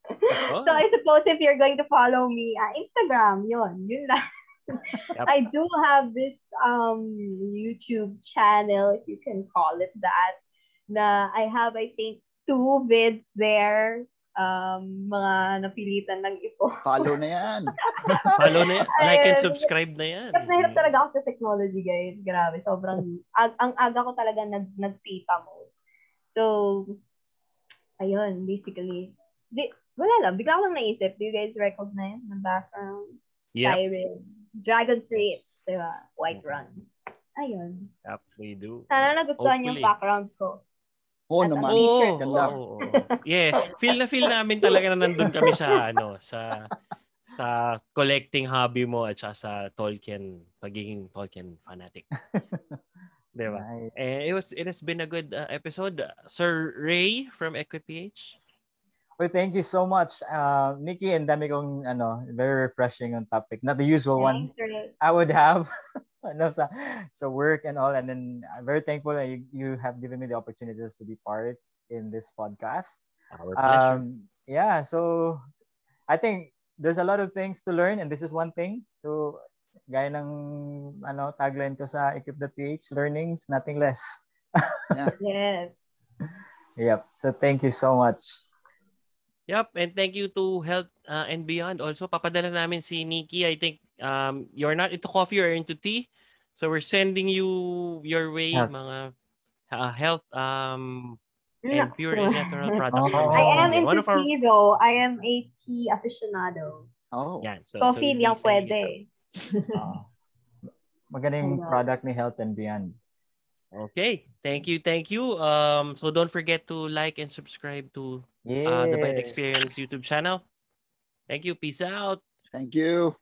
Oh, So I suppose if you're going to follow me, ah, Instagram, yun. Yun lang. Yep. I do have this um YouTube channel, if you can call it that, na I have, I think, two vids there. Um, mga napilitan lang ito. Follow na yan. Follow na yan. Like and subscribe na yan. Hirap na hirap talaga ako sa technology, guys. Grabe, sobrang, ag- ang aga ko talaga nag, nag-tita mode. So, ayun, basically. Di, wala lang, bigla ko lang naisip. Do you guys recognize the background? Yep. Siren. Dragon Street. Diba? White Run. Ayun. Yep, we do. Sana nagustuhan yung Hopefully. background ko. Oo At naman. t-shirt Ganda. oo, oo. Yes, feel na feel namin talaga na nandun kami sa ano, sa sa collecting hobby mo at saka sa Tolkien, pagiging Tolkien fanatic. Di ba? Nice. Eh, it was it has been a good uh, episode. Sir Ray from EquiPH. Well, thank you so much, uh, Nikki. And dami kong, ano, very refreshing on topic. Not the usual one Thanks, Ray. I would have. no, sa, sa work and all. And then I'm very thankful that you, you have given me the opportunities to be part in this podcast. Our pleasure. Um, yeah, so I think there's a lot of things to learn, and this is one thing. So, gaya ng ano, tagline ko sa Equip.ph, learnings, nothing less. Yes. Yep. So, thank you so much. Yep, and thank you to Health uh, and Beyond. Also, papadala namin si Nikki. I think um, you're not into coffee or into tea. So we're sending you your way Health. mga uh, health um, and pure and natural products. Oh. I am and Beyond. One into our, tea though. I am a tea aficionado. Oh. yan, so, Coffee so lang Lisa, pwede. Lisa. Uh, magaling Ayun. product ni Health and Beyond. Okay, thank you, thank you. Um, so don't forget to like and subscribe to Yes. uh, the Bite Experience YouTube channel. Thank you. Peace out. Thank you.